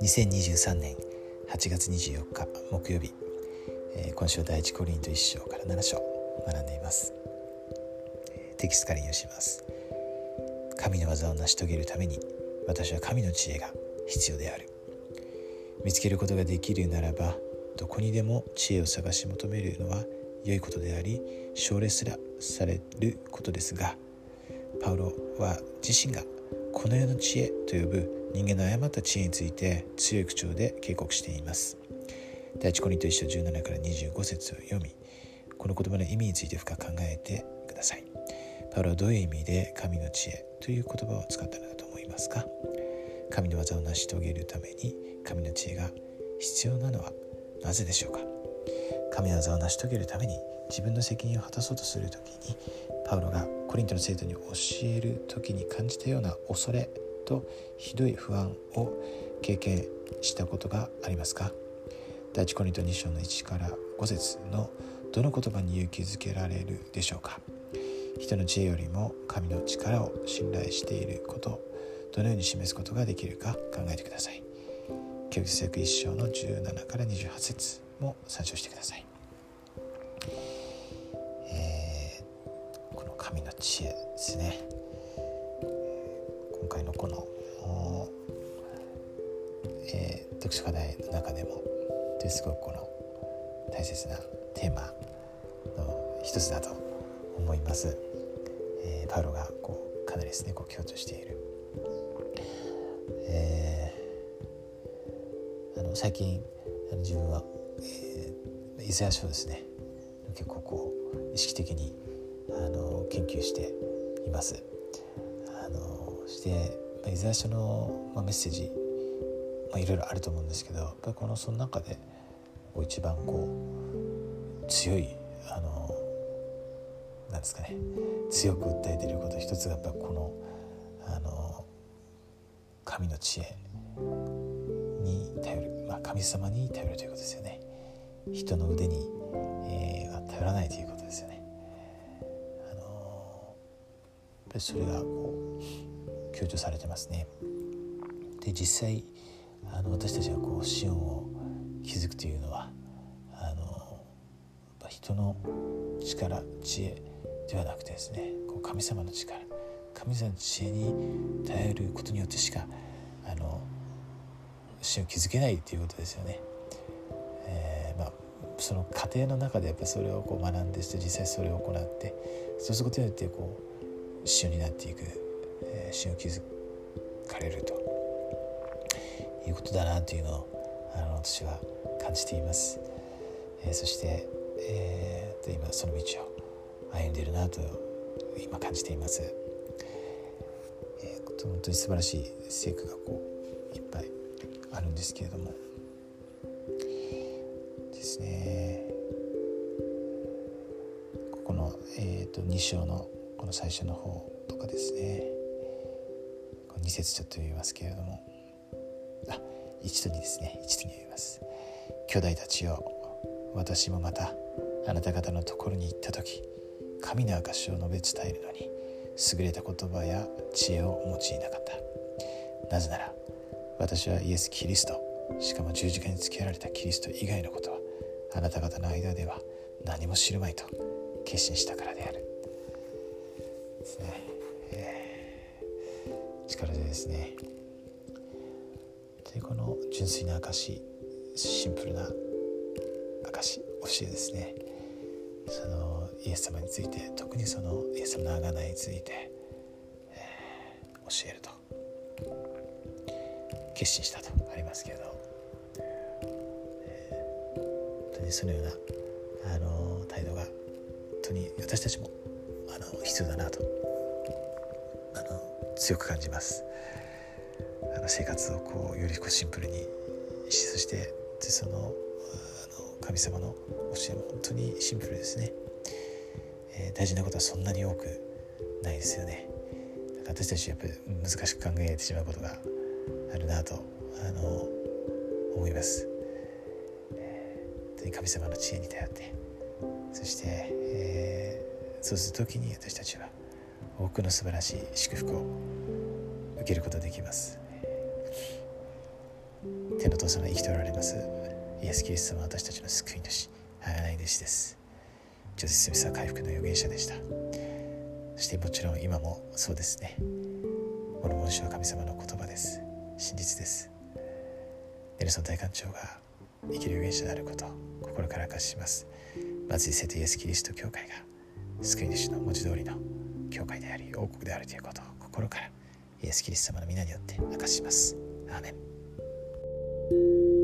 2023年8月24日木曜日、えー、今週第一コリント1章から7章学んでいます、えー、テキストから引用します。神の技を成し遂げるために私は神の知恵が必要である。見つけることができるならばどこにでも知恵を探し求めるのは良いことであり奨励すらされることですがパウロは自身がこの世の知恵と呼ぶ人間の誤った知恵について強い口調で警告しています。第一コリント1章17から25節を読みこの言葉の意味について深く考えてください。パウロはどういう意味で神の知恵という言葉を使ったのだと思いますか？神の技を成し遂げるために神の知恵が必要なのはなぜでしょうか？神の技を成し遂げるために自分の責任を果たそうとする時にパウロがコリントの生徒に教える時に感じたような恐れとひどい不安を経験したことがありますか？第一コリント2章の1から5節のどの言葉に勇気づけられるでしょうか？人の知恵よりも神の力を信頼していることどのように示すことができるか考えてください。教育聖句1章の17から28節も参照してください、知恵ですね。今回のこの、えー、読書課題の中でもすごくこの大切なテーマの一つだと思います、えー、パウロがこうかなりですねこう強調している、えー、あの最近あの自分はイザヤ書ですね。結構こう意識的にあの研究しています。あのしてイザヤ書の、まあ、メッセージ、まあ、いろいろあると思うんですけどやっぱりこのその中でこう一番こう強いあのなんですかね強く訴えていること一つがやっぱこのあの神の知恵に頼る、まあ、神様に頼るということですよね。人の腕に、えー、頼らないということっぱりそれがこう強調されてますね。で実際あの私たちがこうシオンを築くというのはあの人の力知恵ではなくてですねこう神様の力神様の知恵に頼ることによってしかあの死を築けないということですよね。えー、まあその過程の中でやっぱそれをこう学んでして実際それを行ってそうすることによってこう一緒になっていく、えー、死を築かれるということだなというのをあの私は感じています。えー、そして、えー、今その道を歩んでいるなと今感じています。えー、本当に素晴らしい成果がこういっぱいあるんですけれども。ですねここの、えーと、2章のの最初の方とかですね。2節ちょっと読みますけれども。あ1と2ですね。1と2読みます。兄弟たちよ私もまたあなた方のところに行った時神の証を述べ伝えるのに優れた言葉や知恵を用いなかった。なぜなら私はイエス・キリストしかも十字架につけられたキリスト以外のことはあなた方の間では何も知るまいと決心したからである。ですね、えー、力でですね。でこの純粋な証シンプルな証教えですね。そのイエス様について特にそのイエス様の贖いについて、えー、教えると。決心したとありますけれどにそのようなあの態度が本当に私たちもあの必要だなと。あの強く感じます。あの生活をこうよりこうシンプルにそしてそのあの神様の教えも本当にシンプルですね、えー、大事なことはそんなに多くないですよね。私たちやっぱり難しく考えてしまうことがあるなとあの思います。神様の知恵に頼ってそして、そうする時に私たちは多くの素晴らしい祝福を受けることができます。天の父様生きておられます。イエス・キリスト様私たちの救い主贖い弟子です。ジョゼス・スミスは回復の預言者でした。そしてもちろん今もそうですね。この文章は神様の言葉です。真実です。ネルソン大官長が生きる預言者であることを心から明かします。松井聖とイエス・キリスト教会が救い主の文字通りの教会であり王国であるということを心からイエス・キリスト様の皆によって明かします。アーメン。